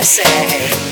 I say.